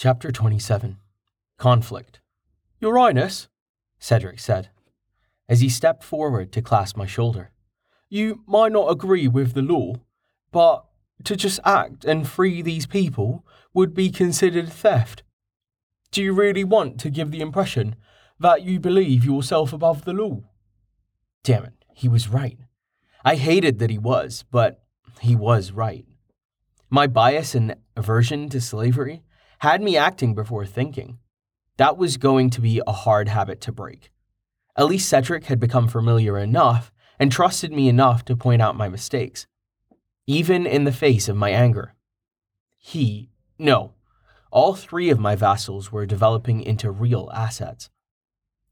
Chapter 27 Conflict. Your Highness, Cedric said, as he stepped forward to clasp my shoulder. You might not agree with the law, but to just act and free these people would be considered theft. Do you really want to give the impression that you believe yourself above the law? Damn it, he was right. I hated that he was, but he was right. My bias and aversion to slavery had me acting before thinking. That was going to be a hard habit to break. At least Cedric had become familiar enough and trusted me enough to point out my mistakes, even in the face of my anger. He, no, all three of my vassals were developing into real assets.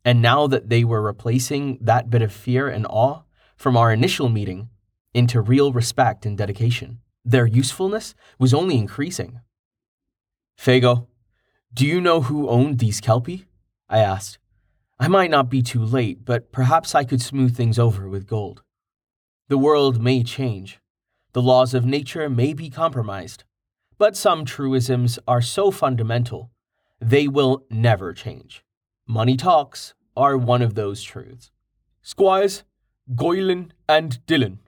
And now that they were replacing that bit of fear and awe from our initial meeting into real respect and dedication, their usefulness was only increasing. Fago, do you know who owned these Kelpie? I asked. I might not be too late, but perhaps I could smooth things over with gold. The world may change. The laws of nature may be compromised. But some truisms are so fundamental, they will never change. Money talks are one of those truths. Squires, Goylin, and Dylan.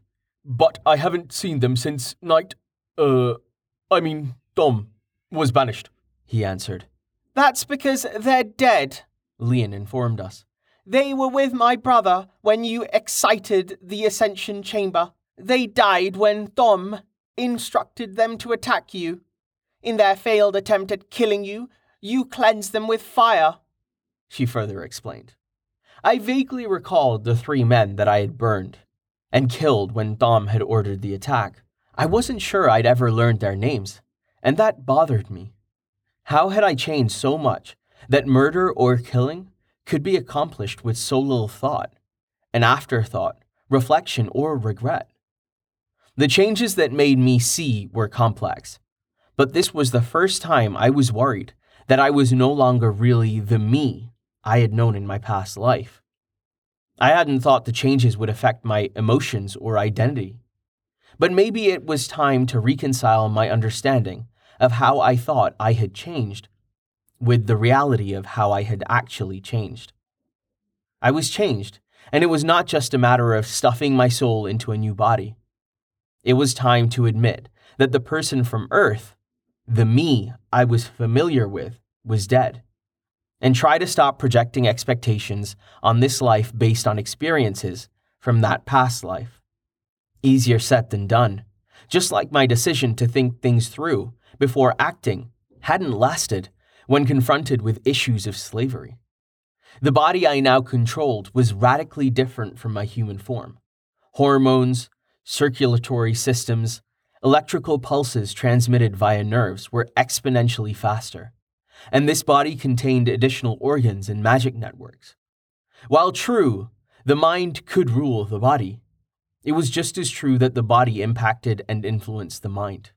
But I haven't seen them since night. Uh, I mean, Dom was banished, he answered. That's because they're dead, Leon informed us. They were with my brother when you excited the Ascension Chamber. They died when Dom instructed them to attack you. In their failed attempt at killing you, you cleansed them with fire, she further explained. I vaguely recalled the three men that I had burned and killed when Dom had ordered the attack. I wasn't sure I'd ever learned their names, and that bothered me. How had I changed so much that murder or killing could be accomplished with so little thought, an afterthought, reflection, or regret? The changes that made me see were complex, but this was the first time I was worried that I was no longer really the me I had known in my past life. I hadn't thought the changes would affect my emotions or identity. But maybe it was time to reconcile my understanding of how I thought I had changed with the reality of how I had actually changed. I was changed, and it was not just a matter of stuffing my soul into a new body. It was time to admit that the person from Earth, the me I was familiar with, was dead and try to stop projecting expectations on this life based on experiences from that past life. Easier said than done, just like my decision to think things through before acting hadn't lasted when confronted with issues of slavery. The body I now controlled was radically different from my human form. Hormones, circulatory systems, electrical pulses transmitted via nerves were exponentially faster and this body contained additional organs and magic networks. While true, the mind could rule the body, it was just as true that the body impacted and influenced the mind.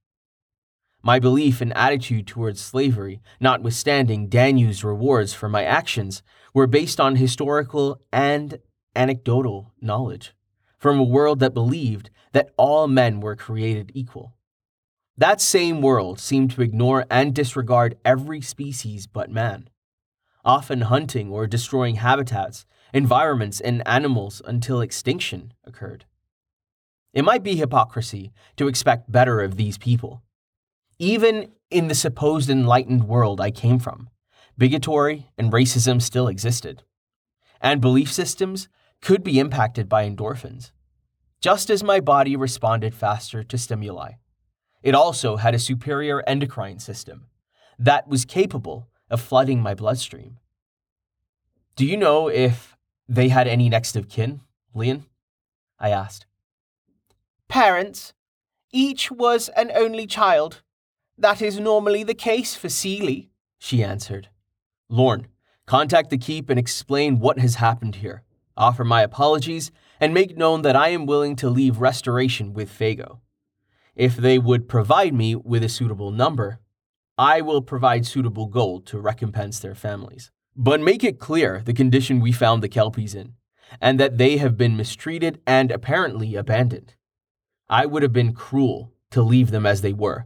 My belief and attitude towards slavery, notwithstanding Danu's rewards for my actions, were based on historical and anecdotal knowledge from a world that believed that all men were created equal. That same world seemed to ignore and disregard every species but man, often hunting or destroying habitats, environments, and animals until extinction occurred. It might be hypocrisy to expect better of these people. Even in the supposed enlightened world I came from, bigotry and racism still existed, and belief systems could be impacted by endorphins, just as my body responded faster to stimuli. It also had a superior endocrine system that was capable of flooding my bloodstream. Do you know if they had any next of kin, Leon? I asked. Parents. Each was an only child. That is normally the case for Seelie, she answered. Lorne, contact the keep and explain what has happened here. Offer my apologies and make known that I am willing to leave restoration with Fago. If they would provide me with a suitable number, I will provide suitable gold to recompense their families. But make it clear the condition we found the Kelpies in, and that they have been mistreated and apparently abandoned. I would have been cruel to leave them as they were.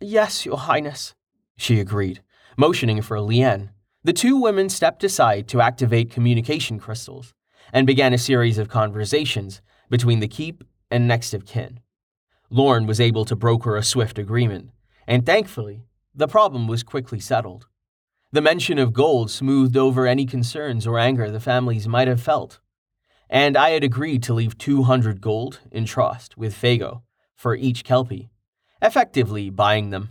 Yes, Your Highness, she agreed, Motioning for Lien. the two women stepped aside to activate communication crystals and began a series of conversations between the keep and next of kin. Lorne was able to broker a swift agreement, and thankfully, the problem was quickly settled. The mention of gold smoothed over any concerns or anger the families might have felt, and I had agreed to leave 200 gold in trust with Fago for each Kelpie, effectively buying them.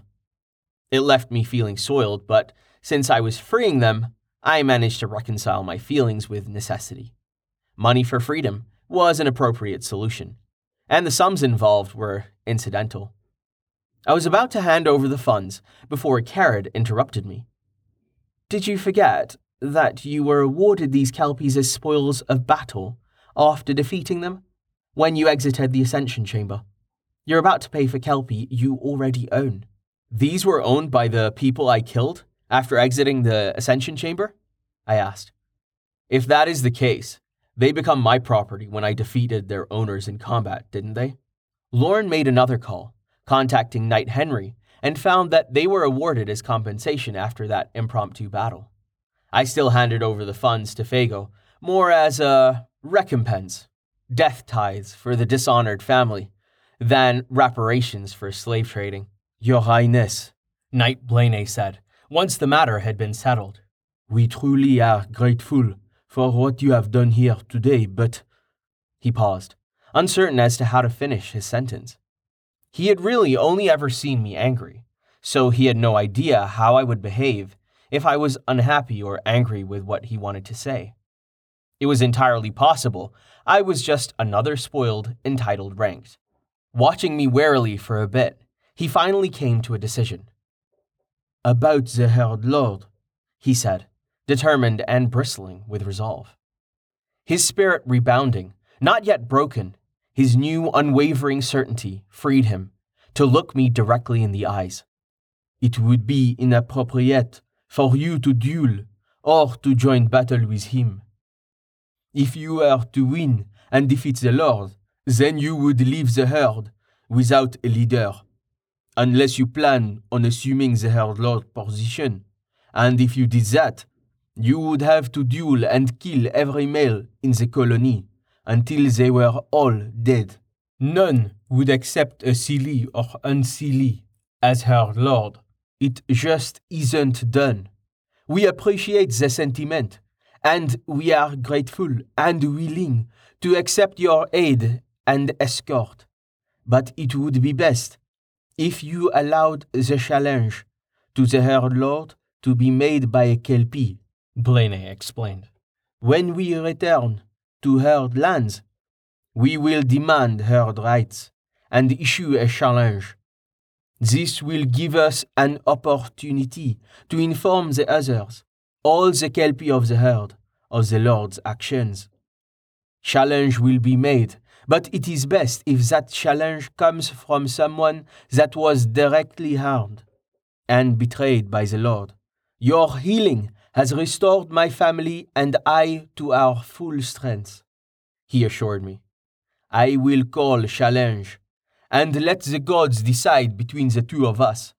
It left me feeling soiled, but since I was freeing them, I managed to reconcile my feelings with necessity. Money for freedom was an appropriate solution, and the sums involved were incidental. I was about to hand over the funds before Carrad interrupted me. Did you forget that you were awarded these Kelpies as spoils of battle after defeating them when you exited the Ascension Chamber? You're about to pay for Kelpie you already own. These were owned by the people I killed after exiting the Ascension Chamber? I asked. If that is the case, they become my property when I defeated their owners in combat, didn't they? Lorne made another call, contacting Knight Henry, and found that they were awarded as compensation after that impromptu battle. I still handed over the funds to Fago, more as a recompense, death tithes for the dishonored family, than reparations for slave trading. Your Highness, Knight Blaney said, once the matter had been settled. We truly are grateful for what you have done here today, but. He paused, uncertain as to how to finish his sentence. He had really only ever seen me angry, so he had no idea how I would behave if I was unhappy or angry with what he wanted to say. It was entirely possible I was just another spoiled, entitled ranked. Watching me warily for a bit, he finally came to a decision. About the Herd Lord, he said, determined and bristling with resolve. His spirit rebounding, not yet broken, his new unwavering certainty freed him to look me directly in the eyes. It would be inappropriate for you to duel or to join battle with him. If you were to win and defeat the Lord, then you would leave the herd without a leader, unless you plan on assuming the herd lord position. And if you did that, you would have to duel and kill every male in the colony until they were all dead. None would accept a Seelie or Unseelie as her lord. It just isn't done. We appreciate the sentiment, and we are grateful and willing to accept your aid and escort. But it would be best if you allowed the challenge to the Herd Lord to be made by a Kelpie, Blaney explained. When we return to Herd lands, we will demand Herd rights and issue a challenge. This will give us an opportunity to inform the others, all the Kelpie of the herd, of the Lord's actions. Challenge will be made but it is best if that challenge comes from someone that was directly harmed and betrayed by the Lord. Your healing has restored my family and I to our full strength, he assured me. I will call challenge and let the gods decide between the two of us.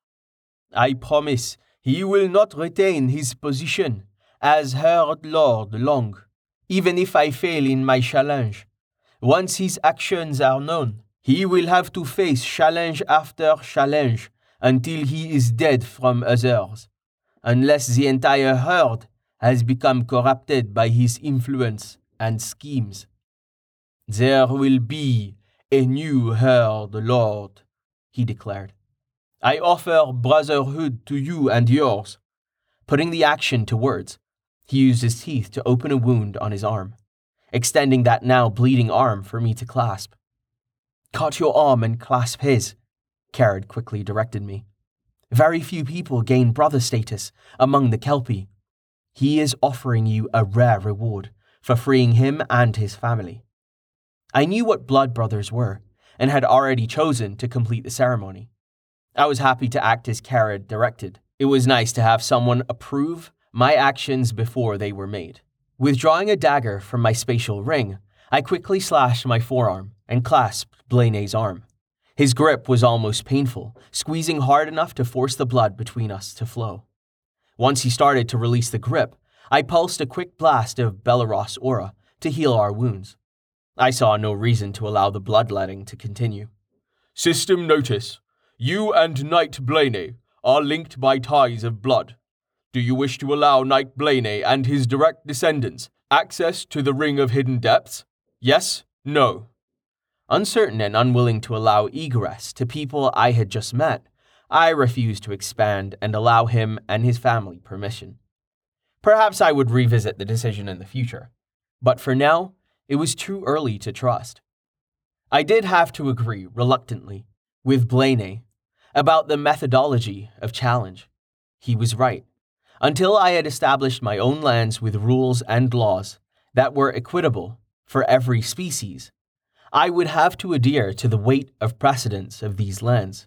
I promise he will not retain his position as Herd Lord long, even if I fail in my challenge. Once his actions are known, he will have to face challenge after challenge until he is dead from others, unless the entire herd has become corrupted by his influence and schemes. There will be a new herd, Lord, he declared. I offer brotherhood to you and yours. Putting the action to words, he used his teeth to open a wound on his arm extending that now bleeding arm for me to clasp. Cut your arm and clasp his, Carrad quickly directed me. Very few people gain brother status among the Kelpie. He is offering you a rare reward for freeing him and his family. I knew what blood brothers were and had already chosen to complete the ceremony. I was happy to act as Carrad directed. It was nice to have someone approve my actions before they were made. Withdrawing a dagger from my spatial ring, I quickly slashed my forearm and clasped Blaney's arm. His grip was almost painful, squeezing hard enough to force the blood between us to flow. Once he started to release the grip, I pulsed a quick blast of Belaros aura to heal our wounds. I saw no reason to allow the bloodletting to continue. System notice. You and Knight Blaney are linked by ties of blood. Do you wish to allow Knight Blaney and his direct descendants access to the Ring of Hidden Depths? Yes? No? Uncertain and unwilling to allow egress to people I had just met, I refused to expand and allow him and his family permission. Perhaps I would revisit the decision in the future, but for now, it was too early to trust. I did have to agree, reluctantly, with Blaney about the methodology of challenge. He was right. Until I had established my own lands with rules and laws that were equitable for every species, I would have to adhere to the weight of precedence of these lands.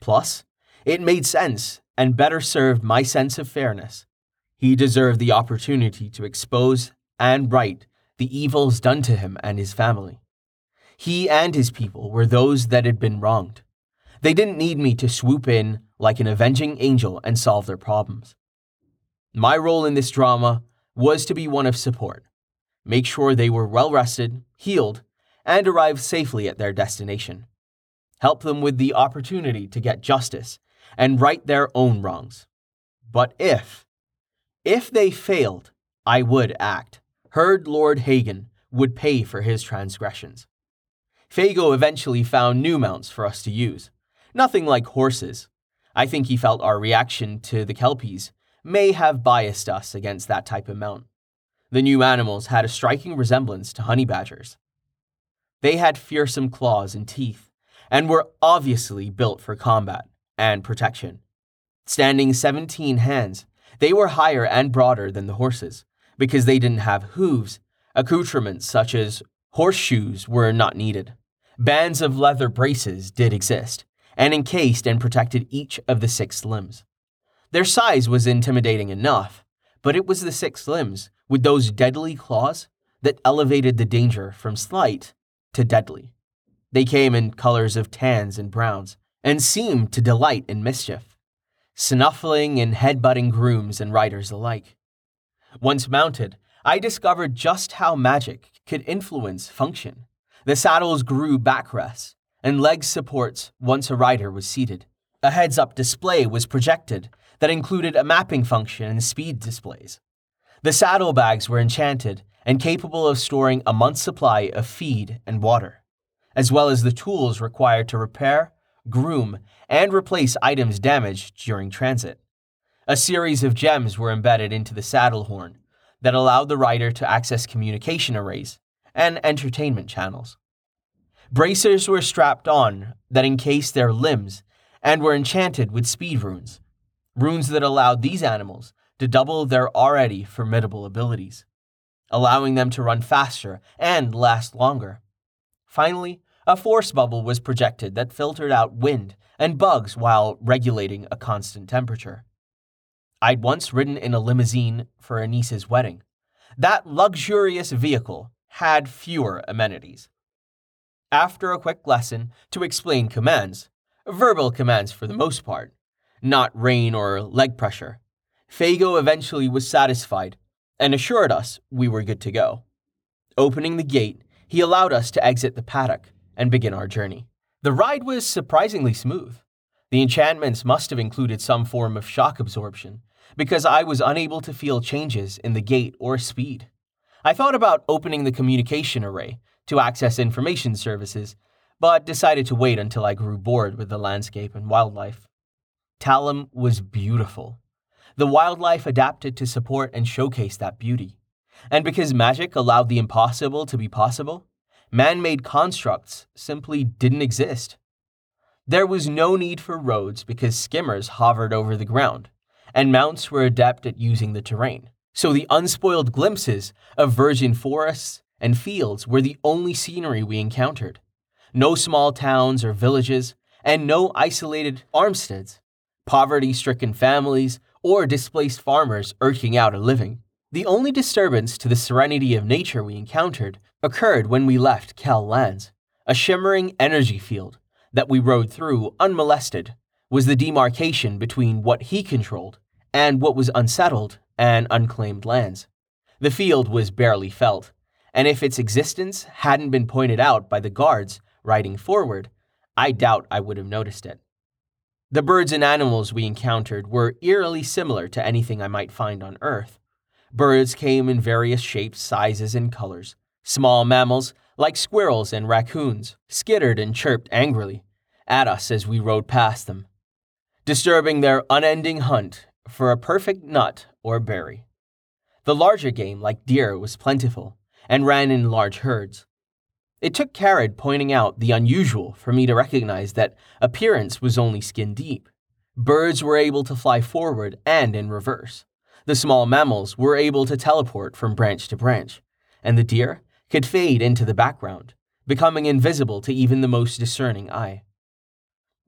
Plus, it made sense and better served my sense of fairness. He deserved the opportunity to expose and right the evils done to him and his family. He and his people were those that had been wronged. They didn't need me to swoop in like an avenging angel and solve their problems. My role in this drama was to be one of support, make sure they were well rested, healed, and arrived safely at their destination. Help them with the opportunity to get justice and right their own wrongs. But if, if they failed, I would act. Herd Lord Hagen would pay for his transgressions. Fago eventually found new mounts for us to use. Nothing like horses. I think he felt our reaction to the Kelpies may have biased us against that type of mount. The new animals had a striking resemblance to honey badgers. They had fearsome claws and teeth, and were obviously built for combat and protection. Standing 17 hands, they were higher and broader than the horses, because they didn't have hooves. Accoutrements such as horseshoes were not needed. Bands of leather braces did exist, and encased and protected each of the six limbs. Their size was intimidating enough, but it was the six limbs, with those deadly claws, that elevated the danger from slight to deadly. They came in colors of tans and browns, and seemed to delight in mischief, snuffling and headbutting grooms and riders alike. Once mounted, I discovered just how magic could influence function. The saddles grew backrests and leg supports once a rider was seated. A heads up display was projected that included a mapping function and speed displays. The saddlebags were enchanted and capable of storing a month's supply of feed and water, as well as the tools required to repair, groom, and replace items damaged during transit. A series of gems were embedded into the saddle horn that allowed the rider to access communication arrays and entertainment channels. Bracers were strapped on that encased their limbs and were enchanted with speed runes, runes that allowed these animals to double their already formidable abilities, allowing them to run faster and last longer. Finally, a force bubble was projected that filtered out wind and bugs while regulating a constant temperature. I'd once ridden in a limousine for a niece's wedding. That luxurious vehicle had fewer amenities. After a quick lesson to explain commands, verbal commands for the most part, not rein or leg pressure, Fago eventually was satisfied and assured us we were good to go. Opening the gate, he allowed us to exit the paddock and begin our journey. The ride was surprisingly smooth. The enchantments must have included some form of shock absorption, because I was unable to feel changes in the gait or speed. I thought about opening the communication array to access information services, but decided to wait until I grew bored with the landscape and wildlife. Talum was beautiful. The wildlife adapted to support and showcase that beauty. And because magic allowed the impossible to be possible, man made constructs simply didn't exist. There was no need for roads because skimmers hovered over the ground, and mounts were adept at using the terrain. So the unspoiled glimpses of virgin forests and fields were the only scenery we encountered. No small towns or villages, and no isolated farmsteads poverty stricken families, or displaced farmers earning out a living. The only disturbance to the serenity of nature we encountered occurred when we left Kel Lands. A shimmering energy field that we rode through unmolested was the demarcation between what he controlled and what was unsettled and unclaimed lands. The field was barely felt, and if its existence hadn't been pointed out by the guards riding forward, I doubt I would have noticed it. The birds and animals we encountered were eerily similar to anything I might find on Earth. Birds came in various shapes, sizes, and colors. Small mammals, like squirrels and raccoons, skittered and chirped angrily at us as we rode past them, disturbing their unending hunt for a perfect nut or berry. The larger game, like deer, was plentiful and ran in large herds. It took Carrad pointing out the unusual for me to recognize that appearance was only skin deep. Birds were able to fly forward and in reverse. The small mammals were able to teleport from branch to branch, and the deer could fade into the background, becoming invisible to even the most discerning eye.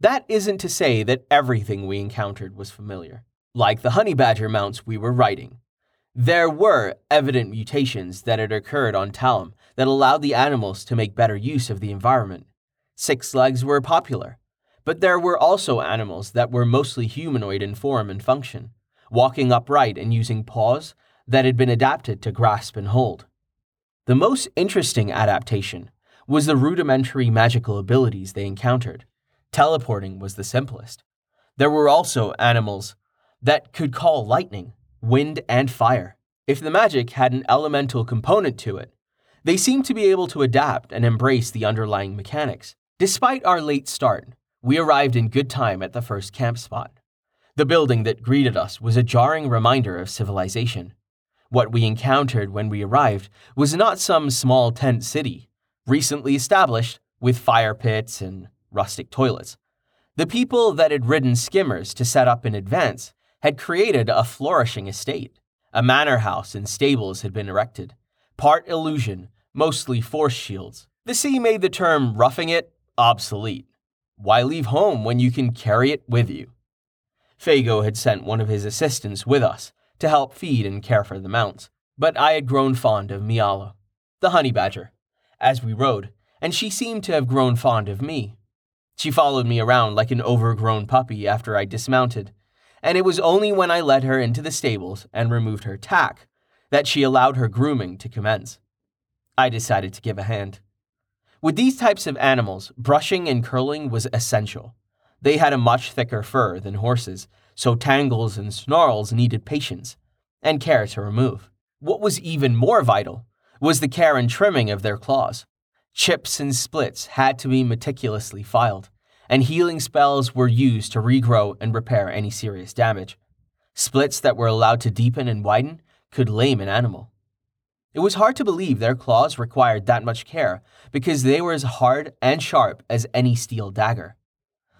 That isn't to say that everything we encountered was familiar. Like the honey badger mounts we were riding, there were evident mutations that had occurred on Talum that allowed the animals to make better use of the environment. Six legs were popular, but there were also animals that were mostly humanoid in form and function, walking upright and using paws that had been adapted to grasp and hold. The most interesting adaptation was the rudimentary magical abilities they encountered. Teleporting was the simplest. There were also animals that could call lightning wind, and fire. If the magic had an elemental component to it, they seemed to be able to adapt and embrace the underlying mechanics. Despite our late start, we arrived in good time at the first camp spot. The building that greeted us was a jarring reminder of civilization. What we encountered when we arrived was not some small tent city, recently established with fire pits and rustic toilets. The people that had ridden skimmers to set up in advance had created a flourishing estate. A manor house and stables had been erected, part illusion, mostly force shields. The sea made the term roughing it obsolete. Why leave home when you can carry it with you? Fago had sent one of his assistants with us to help feed and care for the mounts, but I had grown fond of Miala, the honey badger, as we rode, and she seemed to have grown fond of me. She followed me around like an overgrown puppy after I dismounted and it was only when I led her into the stables and removed her tack that she allowed her grooming to commence. I decided to give a hand. With these types of animals, brushing and curling was essential. They had a much thicker fur than horses, so tangles and snarls needed patience and care to remove. What was even more vital was the care and trimming of their claws. Chips and splits had to be meticulously filed and healing spells were used to regrow and repair any serious damage. Splits that were allowed to deepen and widen could lame an animal. It was hard to believe their claws required that much care because they were as hard and sharp as any steel dagger.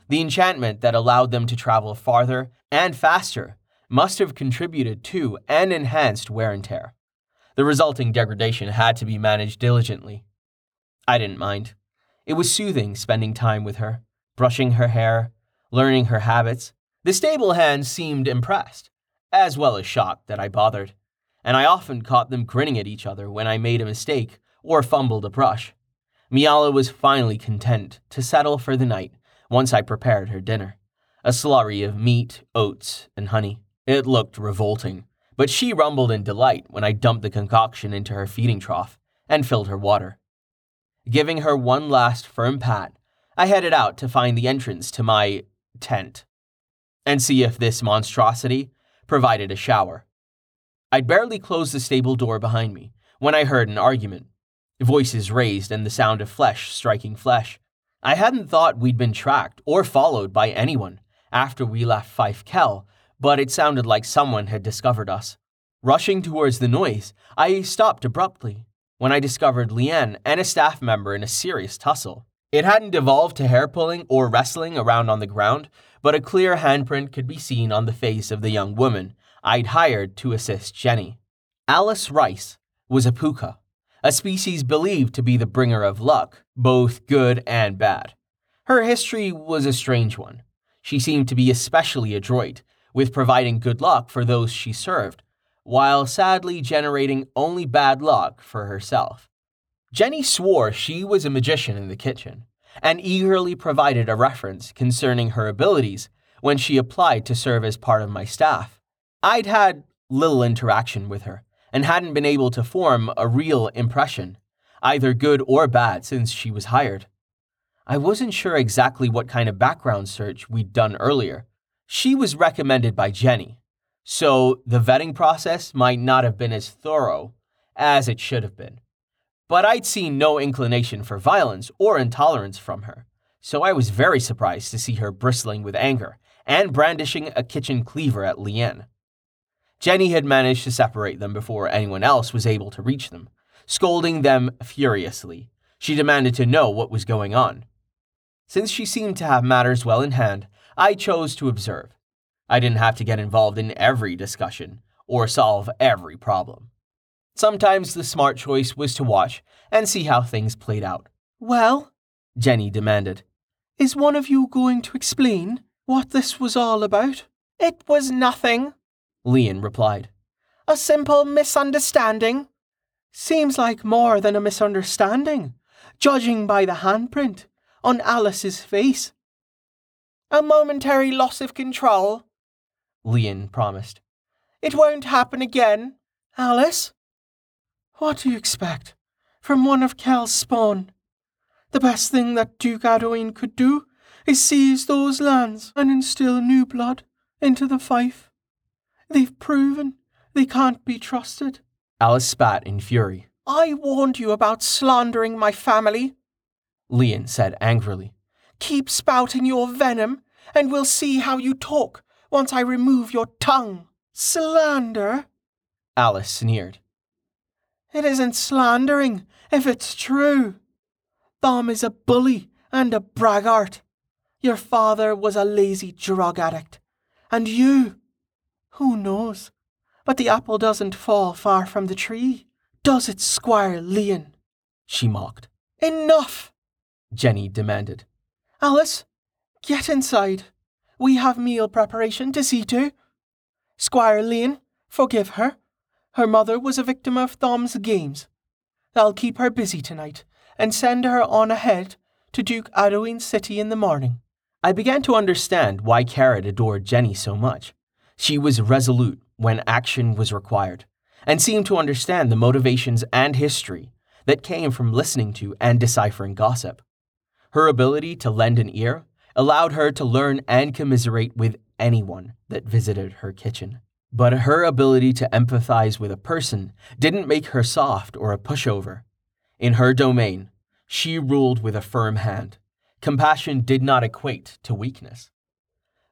The enchantment that allowed them to travel farther and faster must have contributed to and enhanced wear and tear. The resulting degradation had to be managed diligently. I didn't mind. It was soothing spending time with her brushing her hair, learning her habits. The stable hands seemed impressed, as well as shocked that I bothered, and I often caught them grinning at each other when I made a mistake or fumbled a brush. Miala was finally content to settle for the night once I prepared her dinner a slurry of meat, oats, and honey. It looked revolting, but she rumbled in delight when I dumped the concoction into her feeding trough and filled her water. Giving her one last firm pat, I headed out to find the entrance to my tent and see if this monstrosity provided a shower. I'd barely closed the stable door behind me when I heard an argument, voices raised and the sound of flesh striking flesh. I hadn't thought we'd been tracked or followed by anyone after we left Fief Kel, but it sounded like someone had discovered us. Rushing towards the noise, I stopped abruptly when I discovered Leanne and a staff member in a serious tussle. It hadn't devolved to hair pulling or wrestling around on the ground, but a clear handprint could be seen on the face of the young woman I'd hired to assist Jenny. Alice Rice was a puka, a species believed to be the bringer of luck, both good and bad. Her history was a strange one. She seemed to be especially adroit with providing good luck for those she served, while sadly generating only bad luck for herself. Jenny swore she was a magician in the kitchen and eagerly provided a reference concerning her abilities when she applied to serve as part of my staff. I'd had little interaction with her and hadn't been able to form a real impression, either good or bad, since she was hired. I wasn't sure exactly what kind of background search we'd done earlier. She was recommended by Jenny, so the vetting process might not have been as thorough as it should have been. But I'd seen no inclination for violence or intolerance from her, so I was very surprised to see her bristling with anger and brandishing a kitchen cleaver at Leanne. Jenny had managed to separate them before anyone else was able to reach them. Scolding them furiously, she demanded to know what was going on. Since she seemed to have matters well in hand, I chose to observe. I didn't have to get involved in every discussion or solve every problem. Sometimes the smart choice was to watch and see how things played out. Well, Jenny demanded. is one of you going to explain what this was all about? It was nothing, Leon replied. a simple misunderstanding. Seems like more than a misunderstanding, judging by the handprint on Alice's face. A momentary loss of control. Leon promised. It won't happen again, Alice. What do you expect from one of Kel's spawn? The best thing that Duke Adwine could do is seize those lands and instill new blood into the fief. They've proven they can't be trusted. Alice spat in fury. I warned you about slandering my family. Leon said angrily. Keep spouting your venom, and we'll see how you talk once I remove your tongue. Slander? Alice sneered. It isn't slandering if it's true. Thom is a bully and a braggart. Your father was a lazy drug addict. And you? Who knows? But the apple doesn't fall far from the tree, does it, Squire Leon? She mocked. Enough! Jenny demanded. Alice, get inside. We have meal preparation to see to. Squire Leon, forgive her. Her mother was a victim of Thom's games. I'll keep her busy tonight and send her on ahead to Duke Adwine's city in the morning. I began to understand why Carrad adored Jenny so much. She was resolute when action was required, and seemed to understand the motivations and history that came from listening to and deciphering gossip. Her ability to lend an ear allowed her to learn and commiserate with anyone that visited her kitchen. But her ability to empathize with a person didn't make her soft or a pushover. In her domain, she ruled with a firm hand. Compassion did not equate to weakness.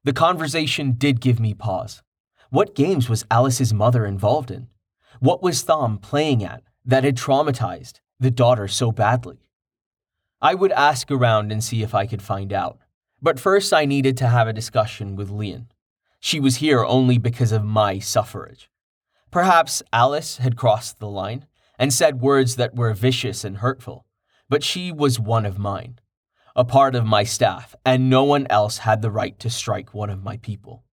The conversation did give me pause. What games was Alice's mother involved in? What was Thom playing at that had traumatized the daughter so badly? I would ask around and see if I could find out. But first, I needed to have a discussion with Leon. She was here only because of my suffrage. Perhaps Alice had crossed the line and said words that were vicious and hurtful, but she was one of mine, a part of my staff, and no one else had the right to strike one of my people.